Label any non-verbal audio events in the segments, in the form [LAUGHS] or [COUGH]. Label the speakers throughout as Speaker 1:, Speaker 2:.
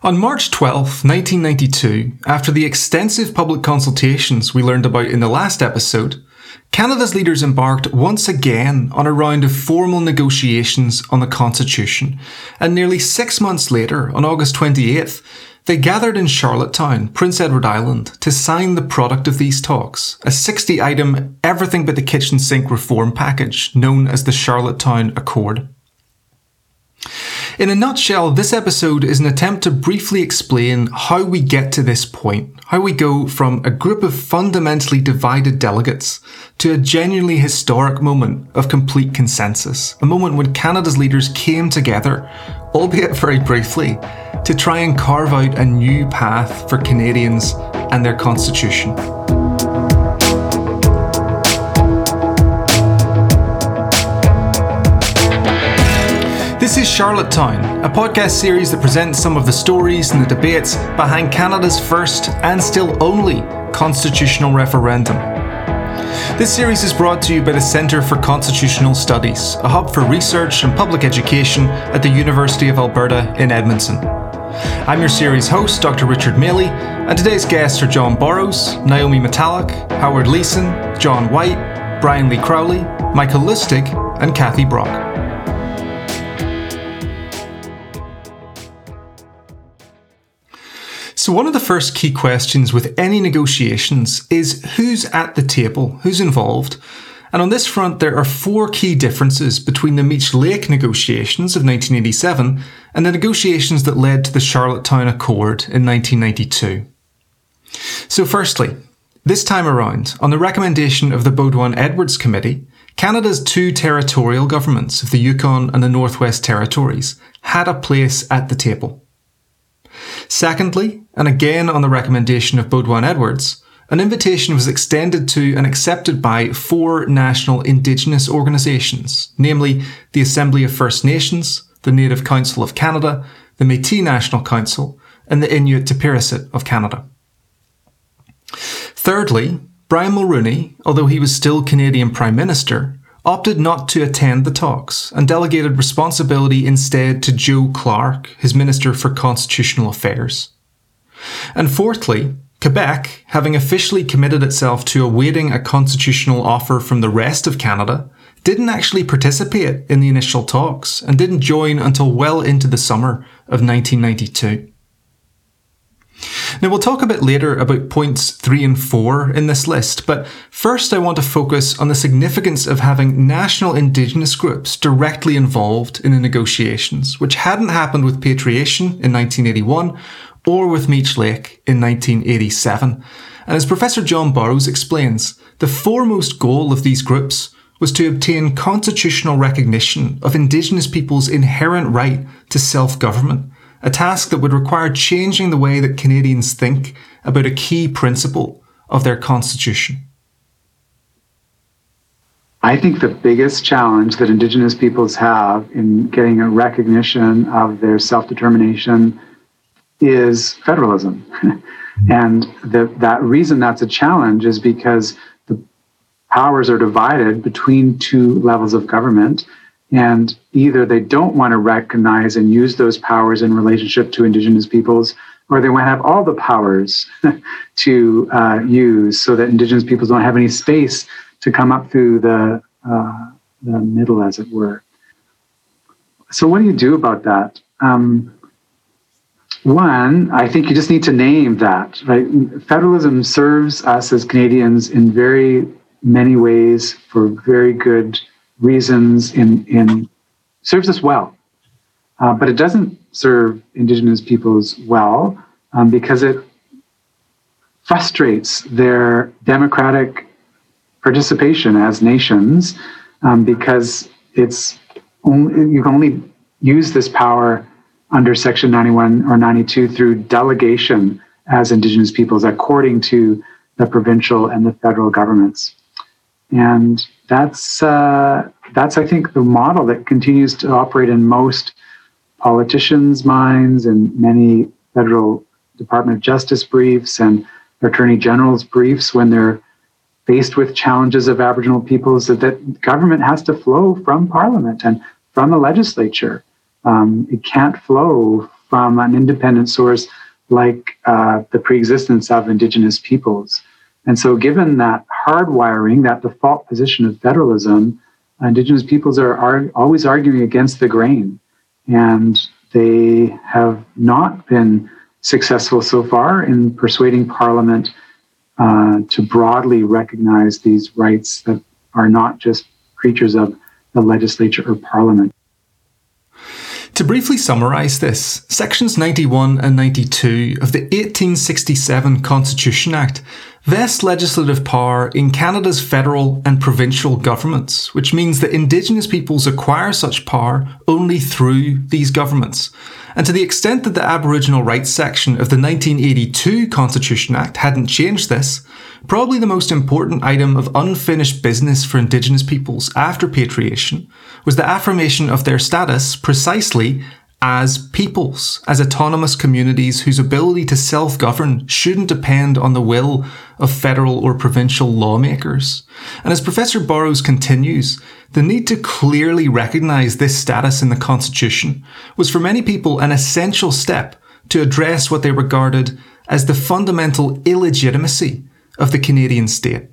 Speaker 1: On March 12, 1992, after the extensive public consultations we learned about in the last episode, Canada's leaders embarked once again on a round of formal negotiations on the Constitution, and nearly six months later, on August 28th, they gathered in Charlottetown, Prince Edward Island, to sign the product of these talks, a 60 item, everything but the kitchen sink reform package known as the Charlottetown Accord. In a nutshell, this episode is an attempt to briefly explain how we get to this point, how we go from a group of fundamentally divided delegates to a genuinely historic moment of complete consensus, a moment when Canada's leaders came together, albeit very briefly, to try and carve out a new path for Canadians and their constitution. This is Charlottetown, a podcast series that presents some of the stories and the debates behind Canada's first and still only constitutional referendum. This series is brought to you by the Centre for Constitutional Studies, a hub for research and public education at the University of Alberta in Edmonton. I'm your series host, Dr. Richard Maley, and today's guests are John Borrows, Naomi Metallic, Howard Leeson, John White, Brian Lee Crowley, Michael Lustig, and Kathy Brock. So, one of the first key questions with any negotiations is who's at the table, who's involved. And on this front, there are four key differences between the Meech Lake negotiations of 1987 and the negotiations that led to the Charlottetown Accord in 1992. So, firstly, this time around, on the recommendation of the Beaudoin Edwards Committee, Canada's two territorial governments of the Yukon and the Northwest Territories had a place at the table. Secondly, and again on the recommendation of Beaudoin Edwards, an invitation was extended to and accepted by four national Indigenous organisations, namely the Assembly of First Nations, the Native Council of Canada, the Métis National Council, and the Inuit Tapirisat of Canada. Thirdly, Brian Mulroney, although he was still Canadian Prime Minister, opted not to attend the talks and delegated responsibility instead to Joe Clark, his Minister for Constitutional Affairs. And fourthly, Quebec, having officially committed itself to awaiting a constitutional offer from the rest of Canada, didn't actually participate in the initial talks and didn't join until well into the summer of 1992. Now, we'll talk a bit later about points three and four in this list, but first I want to focus on the significance of having national Indigenous groups directly involved in the negotiations, which hadn't happened with Patriation in 1981 or with Meech Lake in 1987. And as Professor John Borrows explains, the foremost goal of these groups was to obtain constitutional recognition of Indigenous peoples' inherent right to self government a task that would require changing the way that Canadians think about a key principle of their constitution?
Speaker 2: I think the biggest challenge that Indigenous peoples have in getting a recognition of their self determination is federalism. [LAUGHS] and the, that reason that's a challenge is because the powers are divided between two levels of government and either they don't want to recognize and use those powers in relationship to indigenous peoples or they want to have all the powers [LAUGHS] to uh, use so that indigenous peoples don't have any space to come up through the, uh, the middle as it were. So what do you do about that? Um, one i think you just need to name that right? Federalism serves us as canadians in very many ways for very good reasons in, in serves us well. Uh, but it doesn't serve indigenous peoples well um, because it frustrates their democratic participation as nations um, because it's only, you can only use this power under section 91 or 92 through delegation as indigenous peoples according to the provincial and the federal governments and that's uh, that's I think the model that continues to operate in most politicians' minds and many federal Department of Justice briefs and Attorney General's briefs when they're faced with challenges of Aboriginal peoples that, that government has to flow from Parliament and from the legislature. Um, it can't flow from an independent source like uh, the preexistence of Indigenous peoples. And so, given that hardwiring, that default position of federalism, Indigenous peoples are, are always arguing against the grain. And they have not been successful so far in persuading Parliament uh, to broadly recognize these rights that are not just creatures of the legislature or Parliament.
Speaker 1: To briefly summarise this, Sections 91 and 92 of the 1867 Constitution Act vest legislative power in Canada's federal and provincial governments, which means that Indigenous peoples acquire such power only through these governments. And to the extent that the Aboriginal Rights section of the 1982 Constitution Act hadn't changed this, probably the most important item of unfinished business for Indigenous peoples after patriation was the affirmation of their status precisely as peoples, as autonomous communities whose ability to self govern shouldn't depend on the will of federal or provincial lawmakers. And as Professor Borrows continues, the need to clearly recognise this status in the Constitution was for many people an essential step to address what they regarded as the fundamental illegitimacy of the Canadian state.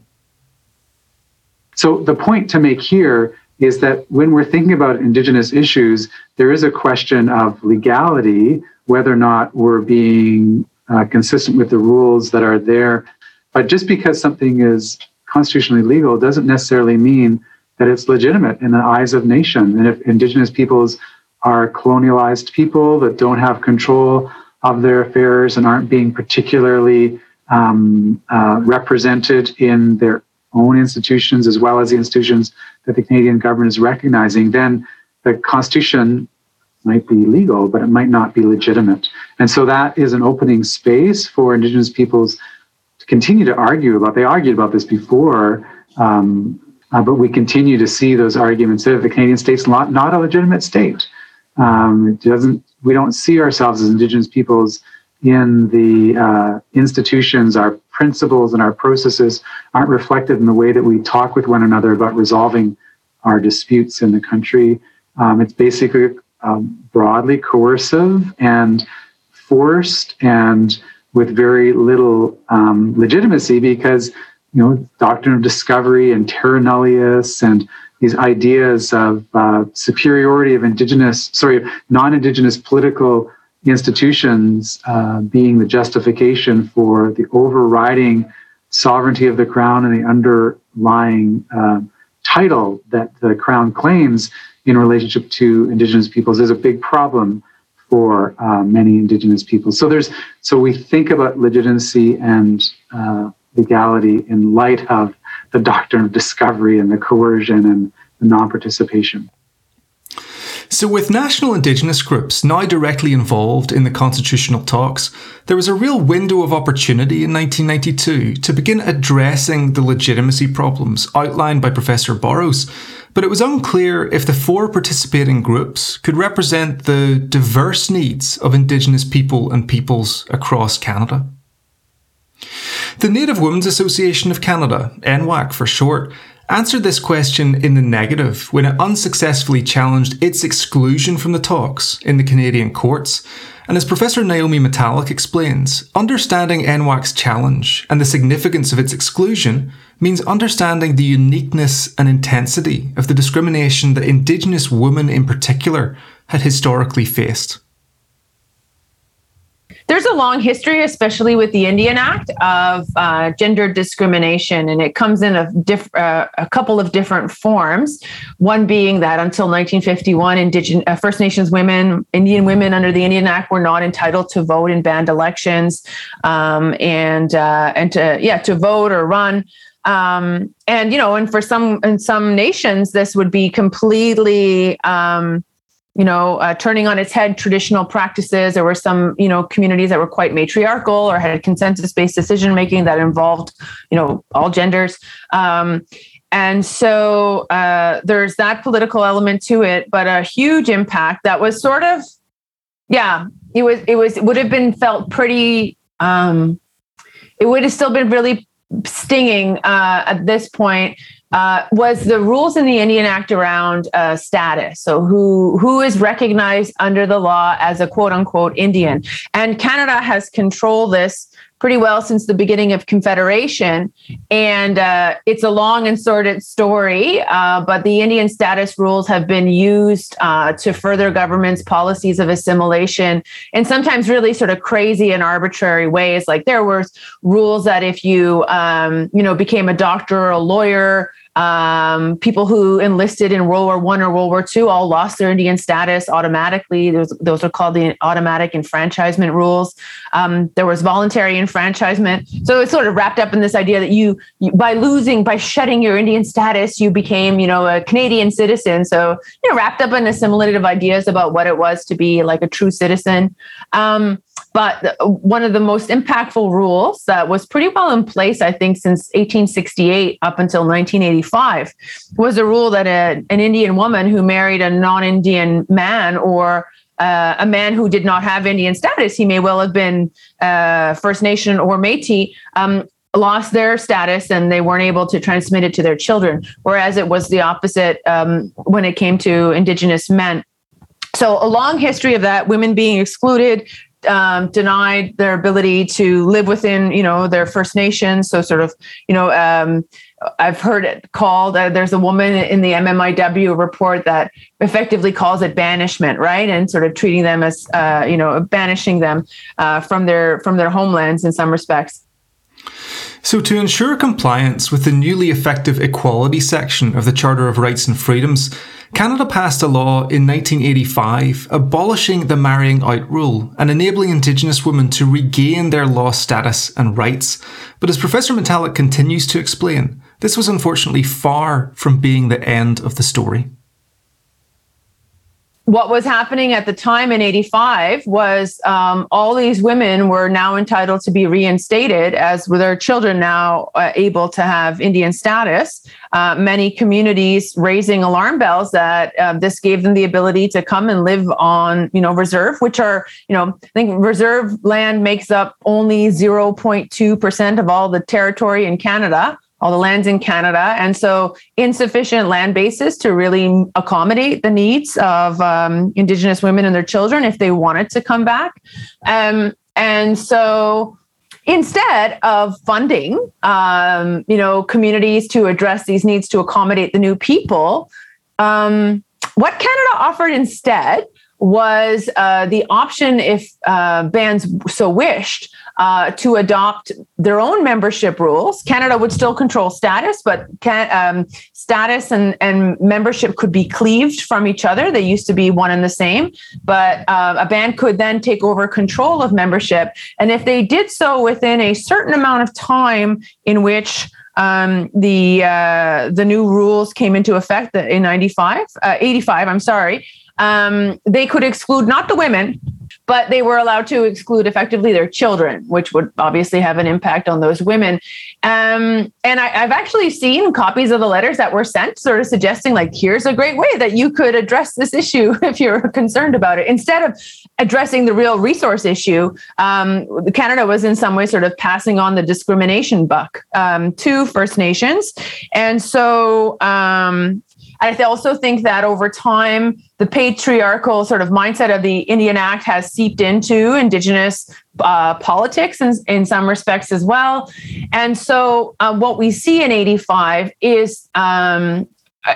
Speaker 2: So, the point to make here is that when we're thinking about Indigenous issues, there is a question of legality, whether or not we're being uh, consistent with the rules that are there. But just because something is constitutionally legal doesn't necessarily mean that it's legitimate in the eyes of nation. And if Indigenous peoples are colonialized people that don't have control of their affairs and aren't being particularly um, uh, represented in their own institutions as well as the institutions that the Canadian government is recognizing, then the Constitution might be legal, but it might not be legitimate. And so that is an opening space for Indigenous peoples to continue to argue about. They argued about this before, um, uh, but we continue to see those arguments that the Canadian state's not, not a legitimate state. Um, it doesn't. We don't see ourselves as Indigenous peoples in the uh, institutions, our principles and our processes aren't reflected in the way that we talk with one another about resolving our disputes in the country. Um, it's basically um, broadly coercive and forced and with very little um, legitimacy because you know doctrine of discovery and terra nullius and these ideas of uh, superiority of indigenous sorry non-indigenous political institutions uh, being the justification for the overriding sovereignty of the crown and the underlying uh, title that the crown claims in relationship to indigenous peoples is a big problem for uh, many indigenous peoples. So there's so we think about legitimacy and uh, legality in light of the doctrine of discovery and the coercion and the non-participation.
Speaker 1: So, with national Indigenous groups now directly involved in the constitutional talks, there was a real window of opportunity in 1992 to begin addressing the legitimacy problems outlined by Professor Borrows. But it was unclear if the four participating groups could represent the diverse needs of Indigenous people and peoples across Canada. The Native Women's Association of Canada, NWAC for short, answered this question in the negative when it unsuccessfully challenged its exclusion from the talks in the Canadian courts. And as Professor Naomi Metallic explains, understanding NWAC's challenge and the significance of its exclusion means understanding the uniqueness and intensity of the discrimination that Indigenous women in particular had historically faced
Speaker 3: there's a long history, especially with the Indian Act, of uh, gender discrimination, and it comes in a, diff- uh, a couple of different forms. One being that until 1951, Indigenous uh, First Nations women, Indian women under the Indian Act, were not entitled to vote in band elections, um, and uh, and to yeah to vote or run. Um, and you know, and for some in some nations, this would be completely. Um, you know, uh, turning on its head traditional practices. There were some, you know, communities that were quite matriarchal or had consensus-based decision making that involved, you know, all genders. Um, and so uh, there's that political element to it, but a huge impact that was sort of, yeah, it was, it was, it would have been felt pretty. Um, it would have still been really stinging uh, at this point uh, was the rules in the Indian Act around uh, status. So who who is recognized under the law as a quote unquote Indian, and Canada has controlled this pretty well since the beginning of Confederation. And uh, it's a long and sordid story, uh, but the Indian status rules have been used uh, to further government's policies of assimilation in sometimes really sort of crazy and arbitrary ways. Like there were rules that if you, um, you know, became a doctor or a lawyer, um, people who enlisted in World War One or World War Two all lost their Indian status automatically. Those, those are called the automatic enfranchisement rules. Um, there was voluntary enfranchisement. So it's sort of wrapped up in this idea that you, you, by losing, by shedding your Indian status, you became, you know, a Canadian citizen. So, you know, wrapped up in assimilative ideas about what it was to be like a true citizen. Um, but one of the most impactful rules that was pretty well in place, I think, since 1868 up until 1985 was a rule that a, an Indian woman who married a non Indian man or uh, a man who did not have Indian status, he may well have been uh, First Nation or Metis, um, lost their status and they weren't able to transmit it to their children. Whereas it was the opposite um, when it came to Indigenous men. So, a long history of that, women being excluded, um, denied their ability to live within, you know, their First Nations. So sort of, you know, um, I've heard it called. Uh, there's a woman in the MMIW report that effectively calls it banishment, right, and sort of treating them as, uh, you know, banishing them uh, from their from their homelands in some respects.
Speaker 1: So, to ensure compliance with the newly effective equality section of the Charter of Rights and Freedoms, Canada passed a law in 1985 abolishing the marrying out rule and enabling Indigenous women to regain their lost status and rights. But as Professor Metallic continues to explain, this was unfortunately far from being the end of the story
Speaker 3: what was happening at the time in 85 was um, all these women were now entitled to be reinstated as with their children now uh, able to have indian status. Uh, many communities raising alarm bells that uh, this gave them the ability to come and live on you know reserve which are you know i think reserve land makes up only 0.2% of all the territory in canada all the lands in Canada. And so insufficient land bases to really accommodate the needs of um, Indigenous women and their children if they wanted to come back. Um, and so instead of funding, um, you know, communities to address these needs to accommodate the new people, um, what Canada offered instead was uh, the option, if uh, bands so wished, uh, to adopt their own membership rules. Canada would still control status, but can, um, status and, and membership could be cleaved from each other. They used to be one and the same, but uh, a band could then take over control of membership. And if they did so within a certain amount of time in which um, the uh, the new rules came into effect in 95, uh, 85, I'm sorry, um, they could exclude not the women, but they were allowed to exclude effectively their children, which would obviously have an impact on those women. Um, and I, have actually seen copies of the letters that were sent, sort of suggesting, like, here's a great way that you could address this issue [LAUGHS] if you're concerned about it. Instead of addressing the real resource issue, um, Canada was in some way sort of passing on the discrimination buck um, to First Nations. And so um, I also think that over time, the patriarchal sort of mindset of the Indian Act has seeped into Indigenous uh, politics in, in some respects as well. And so, uh, what we see in 85 is, um,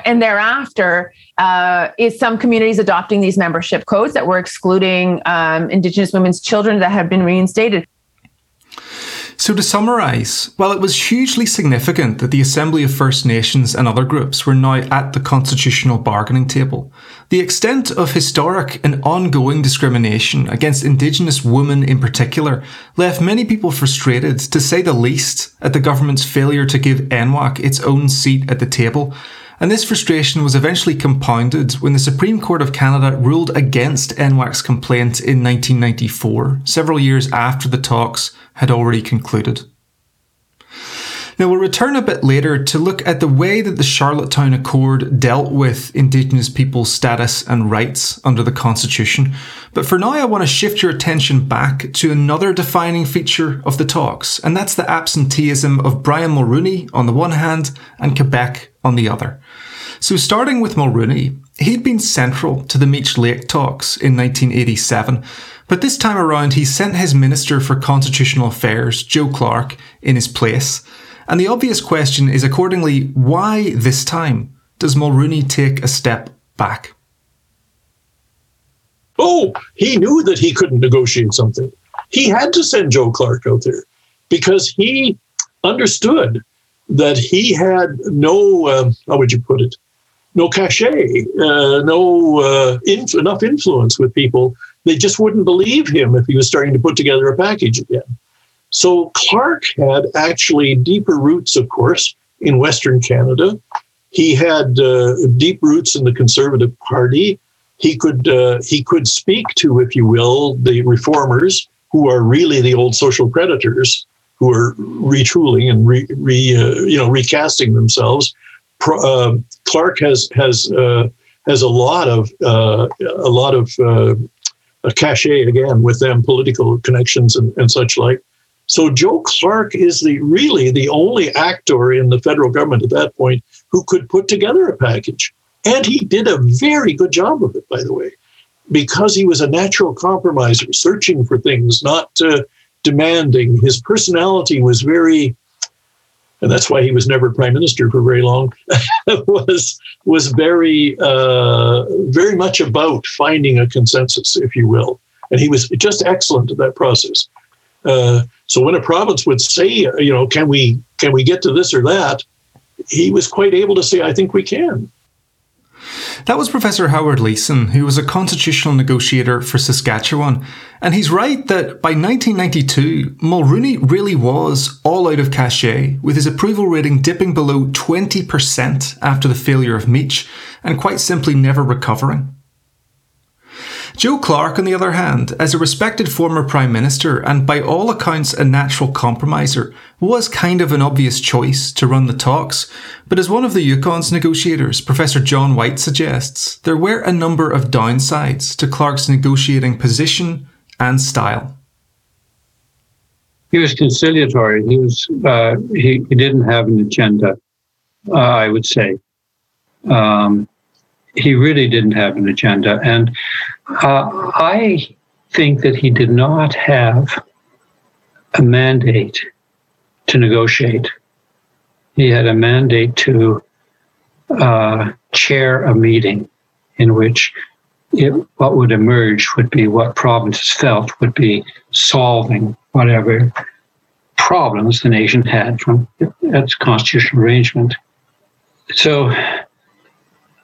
Speaker 3: and thereafter, uh, is some communities adopting these membership codes that were excluding um, Indigenous women's children that have been reinstated.
Speaker 1: So, to summarise, while it was hugely significant that the Assembly of First Nations and other groups were now at the constitutional bargaining table, the extent of historic and ongoing discrimination against Indigenous women in particular left many people frustrated, to say the least, at the government's failure to give NWAC its own seat at the table and this frustration was eventually compounded when the Supreme Court of Canada ruled against NWAC's complaint in 1994, several years after the talks had already concluded. Now, we'll return a bit later to look at the way that the Charlottetown Accord dealt with Indigenous people's status and rights under the Constitution. But for now, I want to shift your attention back to another defining feature of the talks, and that's the absenteeism of Brian Mulroney on the one hand and Quebec on the other. So, starting with Mulroney, he'd been central to the Meech Lake talks in 1987, but this time around he sent his Minister for Constitutional Affairs, Joe Clark, in his place. And the obvious question is accordingly, why this time does Mulroney take a step back?
Speaker 4: Oh, he knew that he couldn't negotiate something. He had to send Joe Clark out there because he understood that he had no, uh, how would you put it, no cachet, uh, no uh, inf- enough influence with people. They just wouldn't believe him if he was starting to put together a package again. So Clark had actually deeper roots, of course, in Western Canada. He had uh, deep roots in the Conservative Party. He could uh, he could speak to, if you will, the reformers who are really the old social creditors who are retooling and re, re uh, you know recasting themselves. Uh, Clark has has uh, has a lot of uh, a lot of uh, a cachet again with them, political connections and, and such like. So Joe Clark is the really the only actor in the federal government at that point who could put together a package, and he did a very good job of it, by the way, because he was a natural compromiser, searching for things, not uh, demanding. His personality was very, and that's why he was never prime minister for very long. [LAUGHS] was was very uh, very much about finding a consensus, if you will, and he was just excellent at that process. Uh, so when a province would say, you know, can we can we get to this or that, he was quite able to say, I think we can.
Speaker 1: That was Professor Howard Leeson, who was a constitutional negotiator for Saskatchewan. And he's right that by 1992, Mulroney really was all out of cachet, with his approval rating dipping below 20% after the failure of Meech, and quite simply never recovering. Joe Clark, on the other hand, as a respected former Prime Minister and by all accounts a natural compromiser, was kind of an obvious choice to run the talks. But as one of the Yukon's negotiators, Professor John White suggests, there were a number of downsides to Clark's negotiating position and style.
Speaker 5: He was conciliatory. He was uh, he, he didn't have an agenda. Uh, I would say. Um, he really didn't have an agenda. And uh, I think that he did not have a mandate to negotiate. He had a mandate to uh, chair a meeting in which it, what would emerge would be what provinces felt would be solving whatever problems the nation had from its constitutional arrangement. So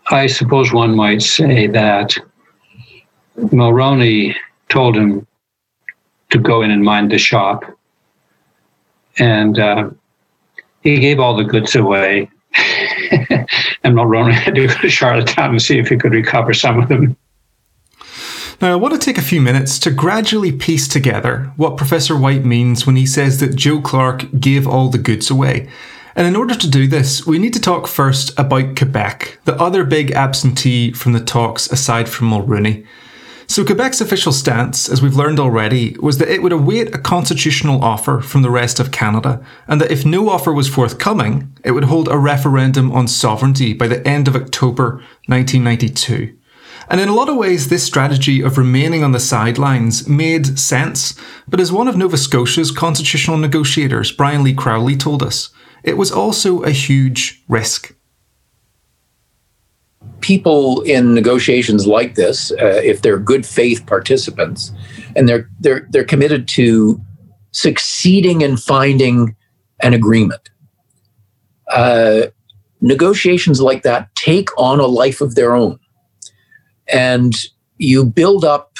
Speaker 5: I suppose one might say that Mulroney told him to go in and mind the shop. And uh, he gave all the goods away. [LAUGHS] and Mulroney had to go to Charlottetown and see if he could recover some of them.
Speaker 1: Now, I want to take a few minutes to gradually piece together what Professor White means when he says that Joe Clark gave all the goods away. And in order to do this, we need to talk first about Quebec, the other big absentee from the talks aside from Mulroney. So, Quebec's official stance, as we've learned already, was that it would await a constitutional offer from the rest of Canada, and that if no offer was forthcoming, it would hold a referendum on sovereignty by the end of October 1992. And in a lot of ways, this strategy of remaining on the sidelines made sense, but as one of Nova Scotia's constitutional negotiators, Brian Lee Crowley, told us, it was also a huge risk.
Speaker 6: People in negotiations like this, uh, if they're good faith participants, and they're they're they're committed to succeeding in finding an agreement. Uh, negotiations like that take on a life of their own, and you build up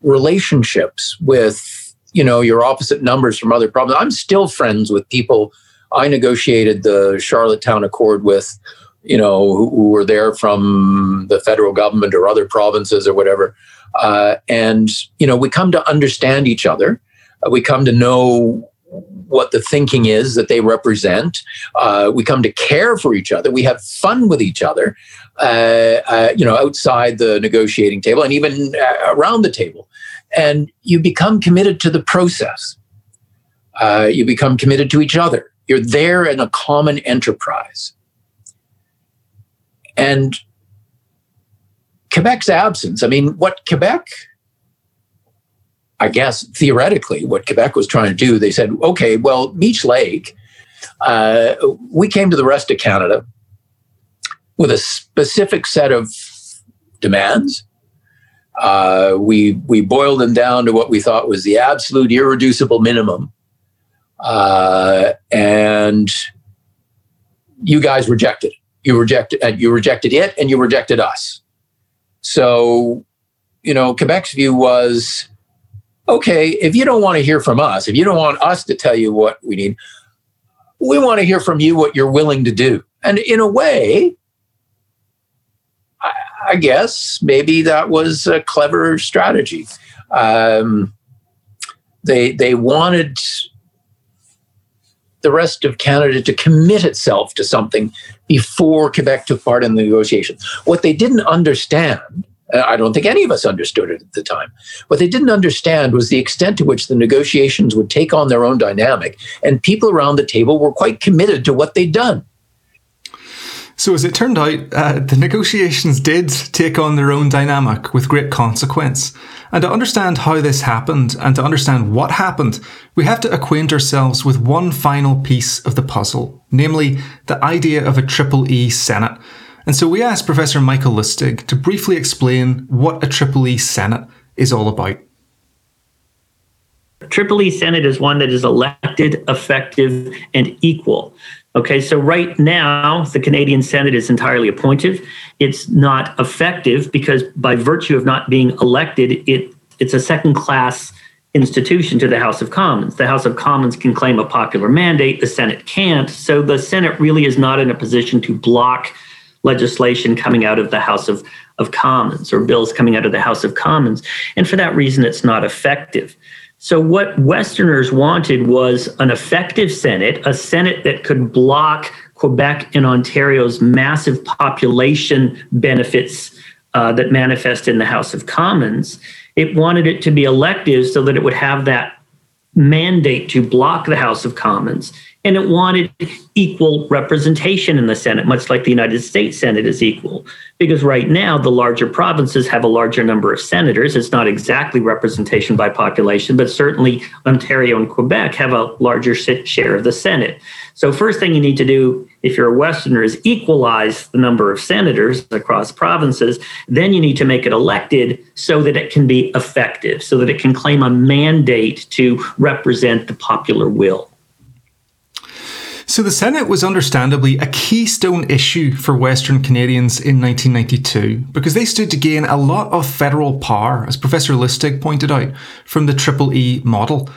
Speaker 6: relationships with you know your opposite numbers from other problems. I'm still friends with people I negotiated the Charlottetown Accord with, you know, who, who were there from the federal government or other provinces or whatever. Uh, and, you know, we come to understand each other. Uh, we come to know what the thinking is that they represent. Uh, we come to care for each other. We have fun with each other, uh, uh, you know, outside the negotiating table and even uh, around the table. And you become committed to the process. You become committed to each other. You're there in a common enterprise. And Quebec's absence, I mean, what Quebec, I guess theoretically, what Quebec was trying to do, they said, okay, well, Meech Lake, uh, we came to the rest of Canada with a specific set of demands. Uh, we we boiled them down to what we thought was the absolute irreducible minimum, uh, and you guys rejected it. You rejected uh, you rejected it, and you rejected us. So, you know, Quebec's view was, okay, if you don't want to hear from us, if you don't want us to tell you what we need, we want to hear from you what you're willing to do. And in a way, I guess maybe that was a clever strategy. Um, they they wanted the rest of Canada to commit itself to something before Quebec took part in the negotiations. What they didn't understand, uh, I don't think any of us understood it at the time. What they didn't understand was the extent to which the negotiations would take on their own dynamic, and people around the table were quite committed to what they'd done.
Speaker 1: So, as it turned out, uh, the negotiations did take on their own dynamic with great consequence. And to understand how this happened and to understand what happened, we have to acquaint ourselves with one final piece of the puzzle, namely the idea of a Triple E Senate. And so we asked Professor Michael Lustig to briefly explain what a Triple E Senate is all about.
Speaker 7: A Triple E Senate is one that is elected, effective, and equal. Okay, so right now, the Canadian Senate is entirely appointive. It's not effective because, by virtue of not being elected, it it's a second class institution to the House of Commons. The House of Commons can claim a popular mandate, the Senate can't. So the Senate really is not in a position to block legislation coming out of the House of, of Commons or bills coming out of the House of Commons. And for that reason, it's not effective. So, what Westerners wanted was an effective Senate, a Senate that could block Quebec and Ontario's massive population benefits uh, that manifest in the House of Commons. It wanted it to be elective so that it would have that mandate to block the House of Commons and it wanted equal representation in the Senate, much like the United States Senate is equal. Because right now, the larger provinces have a larger number of senators. It's not exactly representation by population, but certainly Ontario and Quebec have a larger share of the Senate. So, first thing you need to do if you're a Westerner is equalize the number of senators across provinces. Then you need to make it elected so that it can be effective, so that it can claim a mandate to represent the popular will.
Speaker 1: So the Senate was understandably a keystone issue for Western Canadians in 1992 because they stood to gain a lot of federal power, as Professor Lustig pointed out, from the Triple E model.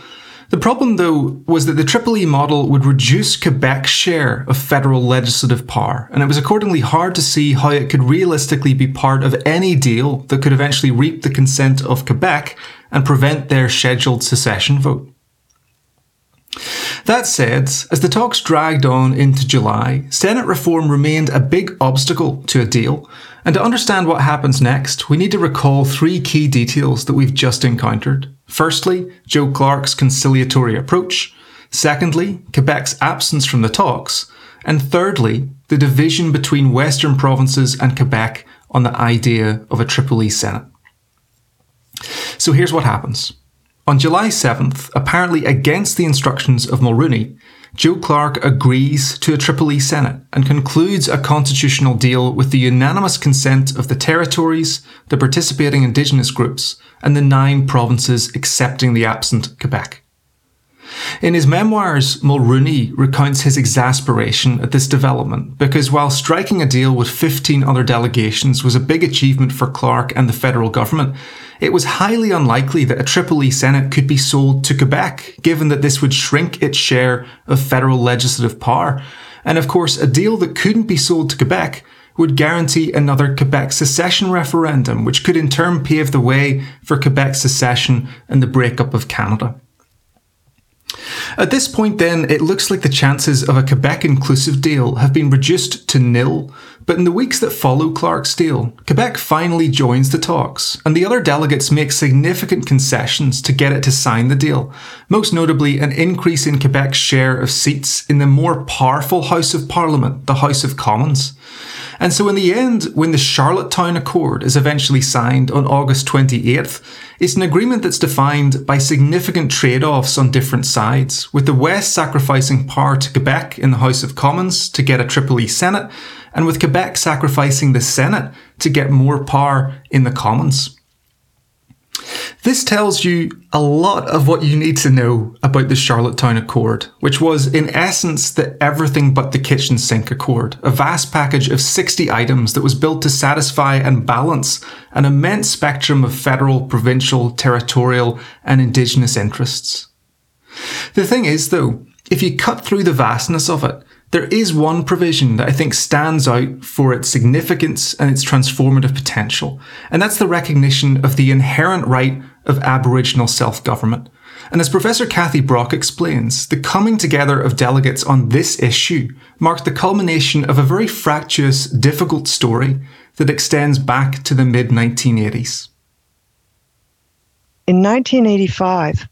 Speaker 1: The problem, though, was that the Triple E model would reduce Quebec's share of federal legislative power, and it was accordingly hard to see how it could realistically be part of any deal that could eventually reap the consent of Quebec and prevent their scheduled secession vote. That said, as the talks dragged on into July, Senate reform remained a big obstacle to a deal. And to understand what happens next, we need to recall three key details that we've just encountered. Firstly, Joe Clark's conciliatory approach. Secondly, Quebec's absence from the talks. And thirdly, the division between Western provinces and Quebec on the idea of a Triple E Senate. So here's what happens. On July 7th, apparently against the instructions of Mulroney, Joe Clark agrees to a Triple E Senate and concludes a constitutional deal with the unanimous consent of the territories, the participating Indigenous groups, and the nine provinces accepting the absent Quebec. In his memoirs, Mulroney recounts his exasperation at this development because while striking a deal with 15 other delegations was a big achievement for Clark and the federal government, it was highly unlikely that a Triple E Senate could be sold to Quebec, given that this would shrink its share of federal legislative power. And of course, a deal that couldn't be sold to Quebec would guarantee another Quebec secession referendum, which could in turn pave the way for Quebec secession and the breakup of Canada. At this point, then, it looks like the chances of a Quebec inclusive deal have been reduced to nil, but in the weeks that follow Clark's deal, Quebec finally joins the talks, and the other delegates make significant concessions to get it to sign the deal, most notably an increase in Quebec's share of seats in the more powerful House of Parliament, the House of Commons. And so, in the end, when the Charlottetown Accord is eventually signed on August 28th, it's an agreement that's defined by significant trade offs on different sides, with the West sacrificing power to Quebec in the House of Commons to get a Triple E Senate, and with Quebec sacrificing the Senate to get more power in the Commons. This tells you a lot of what you need to know about the Charlottetown Accord, which was, in essence, the everything but the kitchen sink accord, a vast package of 60 items that was built to satisfy and balance an immense spectrum of federal, provincial, territorial, and indigenous interests. The thing is, though, if you cut through the vastness of it, there is one provision that I think stands out for its significance and its transformative potential, and that's the recognition of the inherent right of Aboriginal self government. And as Professor Kathy Brock explains, the coming together of delegates on this issue marked the culmination of a very fractious, difficult story that extends back to the mid 1980s.
Speaker 8: In 1985,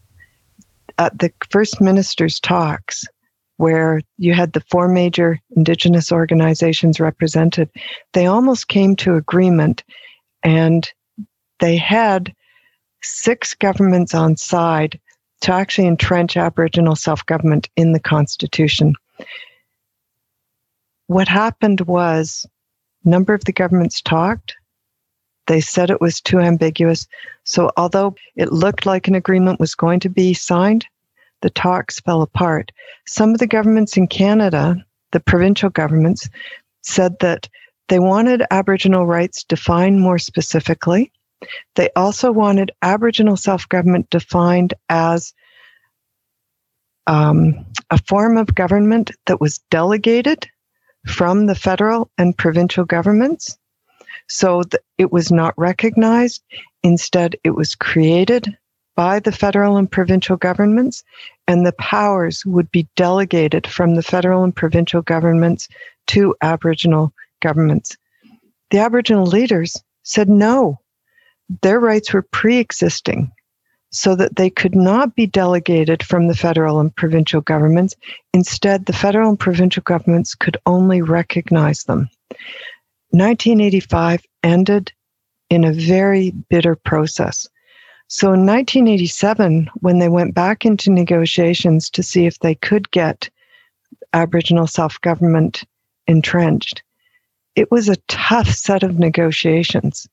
Speaker 8: at the First Minister's talks, where you had the four major indigenous organizations represented, they almost came to agreement and they had six governments on side to actually entrench Aboriginal self government in the Constitution. What happened was a number of the governments talked. They said it was too ambiguous. So, although it looked like an agreement was going to be signed, the talks fell apart. Some of the governments in Canada, the provincial governments, said that they wanted Aboriginal rights defined more specifically. They also wanted Aboriginal self government defined as um, a form of government that was delegated from the federal and provincial governments. So it was not recognized. Instead, it was created by the federal and provincial governments, and the powers would be delegated from the federal and provincial governments to Aboriginal governments. The Aboriginal leaders said no, their rights were pre existing, so that they could not be delegated from the federal and provincial governments. Instead, the federal and provincial governments could only recognize them. 1985 ended in a very bitter process so in 1987, when they went back into negotiations to see if they could get Aboriginal self government entrenched, it was a tough set of negotiations.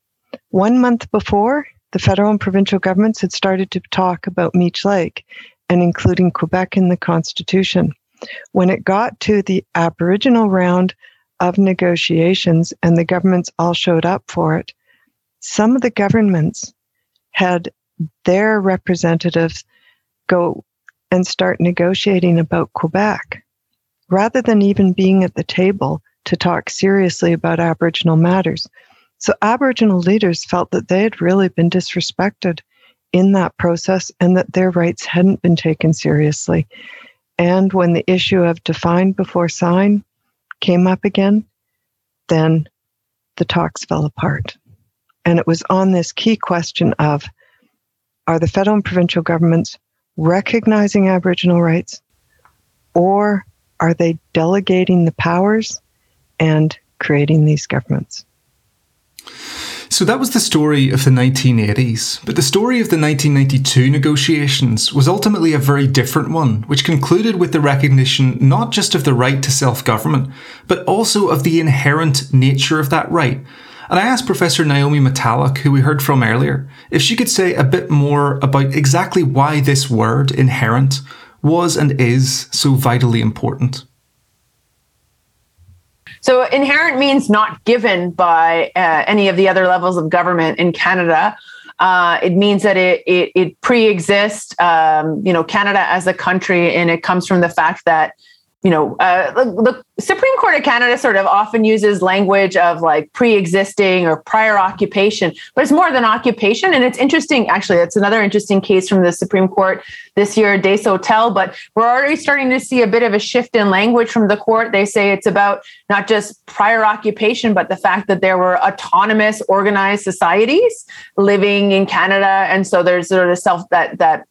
Speaker 8: One month before, the federal and provincial governments had started to talk about Meech Lake and including Quebec in the Constitution. When it got to the Aboriginal round of negotiations and the governments all showed up for it, some of the governments had their representatives go and start negotiating about Quebec rather than even being at the table to talk seriously about Aboriginal matters. So, Aboriginal leaders felt that they had really been disrespected in that process and that their rights hadn't been taken seriously. And when the issue of defined before sign came up again, then the talks fell apart. And it was on this key question of are the federal and provincial governments recognizing Aboriginal rights, or are they delegating the powers and creating these governments?
Speaker 1: So that was the story of the 1980s, but the story of the 1992 negotiations was ultimately a very different one, which concluded with the recognition not just of the right to self government, but also of the inherent nature of that right and I asked Professor Naomi Metallic, who we heard from earlier, if she could say a bit more about exactly why this word, inherent, was and is so vitally important.
Speaker 3: So, inherent means not given by uh, any of the other levels of government in Canada. Uh, it means that it it, it pre-exists, um, you know, Canada as a country, and it comes from the fact that you know, uh, the, the, Supreme Court of Canada sort of often uses language of like pre-existing or prior occupation, but it's more than occupation. And it's interesting, actually, it's another interesting case from the Supreme Court this year, Desautel, but we're already starting to see a bit of a shift in language from the court. They say it's about not just prior occupation, but the fact that there were autonomous organized societies living in Canada. And so there's sort of self that, that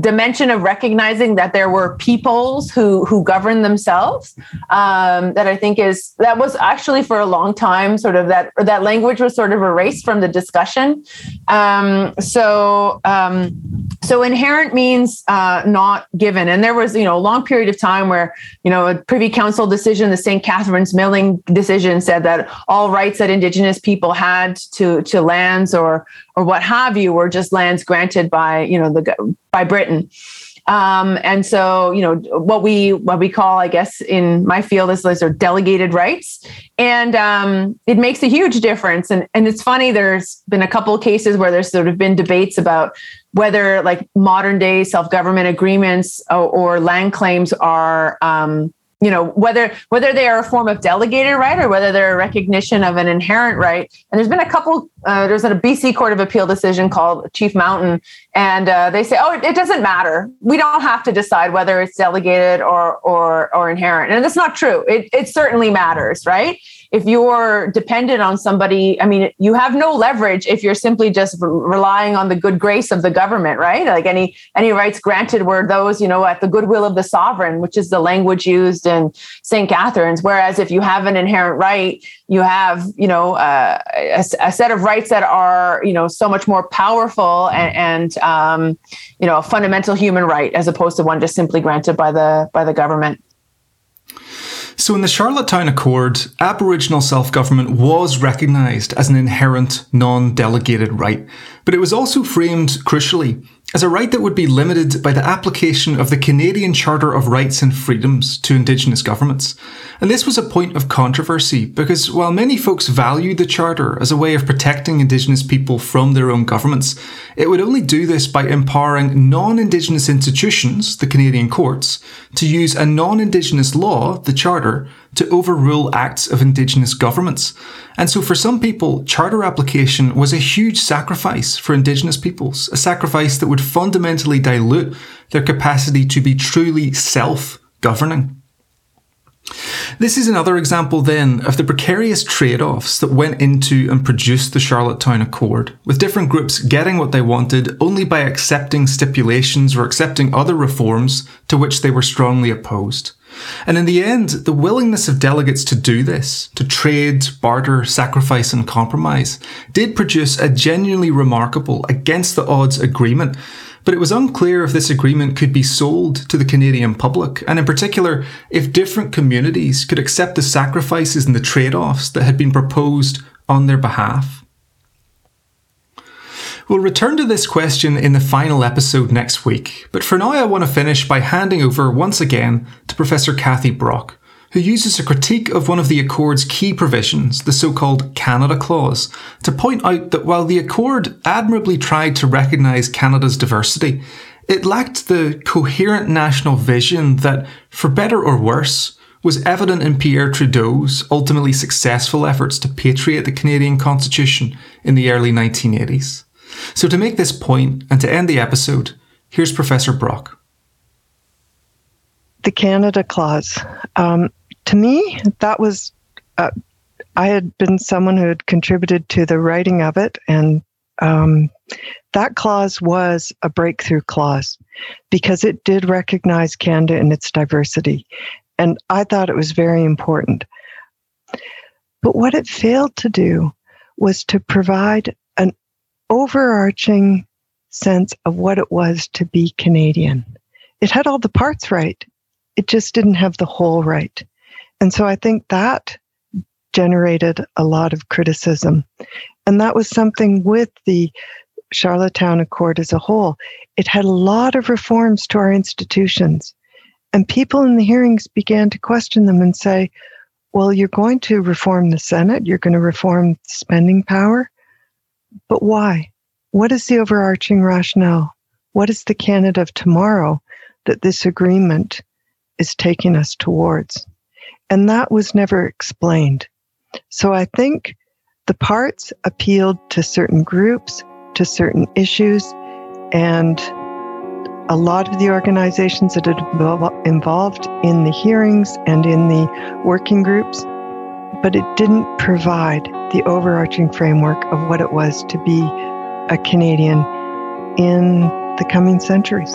Speaker 3: dimension of recognizing that there were peoples who who govern themselves um, that I think is that was actually for a long time sort of that that language was sort of erased from the discussion. Um, so um, so inherent means uh, not given, and there was you know a long period of time where you know a Privy Council decision, the St. Catherine's Milling decision said that all rights that Indigenous people had to to lands or or what have you were just lands granted by you know the by Britain. Um, and so, you know, what we what we call, I guess, in my field is those are delegated rights, and um, it makes a huge difference. And and it's funny. There's been a couple of cases where there's sort of been debates about whether like modern day self government agreements or, or, land claims are um, you know whether whether they are a form of delegated right or whether they're a recognition of an inherent right. And there's been a couple uh, there's a bc court of appeal decision called chief mountain and uh, they say oh it, it, doesn't matter. We don't have to decide whether it's delegated or or or inherent. And that's not true. It, it certainly matters right if you're dependent on somebody, I mean, you have no leverage if you're simply just relying on the good grace of the government, right? Like any any rights granted were those, you know, at the goodwill of the sovereign, which is the language used in St. Catherine's. Whereas if you have an inherent right, you have, you know, uh, a, a, set of rights that are, you know, so much more powerful and, and um, you know, a fundamental human right as opposed to one just simply granted by the by the government.
Speaker 1: So, in the Charlottetown Accord, Aboriginal self government was recognised as an inherent, non delegated right, but it was also framed, crucially, as a right that would be limited by the application of the Canadian Charter of Rights and Freedoms to Indigenous governments. And this was a point of controversy because while many folks valued the Charter as a way of protecting Indigenous people from their own governments, it would only do this by empowering non Indigenous institutions, the Canadian courts, to use a non Indigenous law, the Charter, to overrule acts of Indigenous governments. And so for some people, charter application was a huge sacrifice for Indigenous peoples, a sacrifice that would fundamentally dilute their capacity to be truly self governing. This is another example then of the precarious trade offs that went into and produced the Charlottetown Accord, with different groups getting what they wanted only by accepting stipulations or accepting other reforms to which they were strongly opposed. And in the end, the willingness of delegates to do this, to trade, barter, sacrifice, and compromise, did produce a genuinely remarkable, against the odds agreement. But it was unclear if this agreement could be sold to the Canadian public, and in particular, if different communities could accept the sacrifices and the trade offs that had been proposed on their behalf. We'll return to this question in the final episode next week, but for now I want to finish by handing over once again to Professor Kathy Brock, who uses a critique of one of the Accord's key provisions, the so called Canada Clause, to point out that while the Accord admirably tried to recognise Canada's diversity, it lacked the coherent national vision that, for better or worse, was evident in Pierre Trudeau's ultimately successful efforts to patriate the Canadian Constitution in the early 1980s. So, to make this point and to end the episode, here's Professor Brock.
Speaker 8: The Canada Clause. Um, to me, that was, uh, I had been someone who had contributed to the writing of it, and um, that clause was a breakthrough clause because it did recognize Canada in its diversity. And I thought it was very important. But what it failed to do was to provide an overarching sense of what it was to be Canadian. It had all the parts right, it just didn't have the whole right. And so I think that generated a lot of criticism. And that was something with the Charlottetown Accord as a whole. It had a lot of reforms to our institutions. And people in the hearings began to question them and say, well, you're going to reform the Senate, you're going to reform spending power, but why? What is the overarching rationale? What is the Canada of tomorrow that this agreement is taking us towards? And that was never explained. So I think the parts appealed to certain groups, to certain issues, and a lot of the organizations that had involved in the hearings and in the working groups but it didn't provide the overarching framework of what it was to be a Canadian in the coming centuries.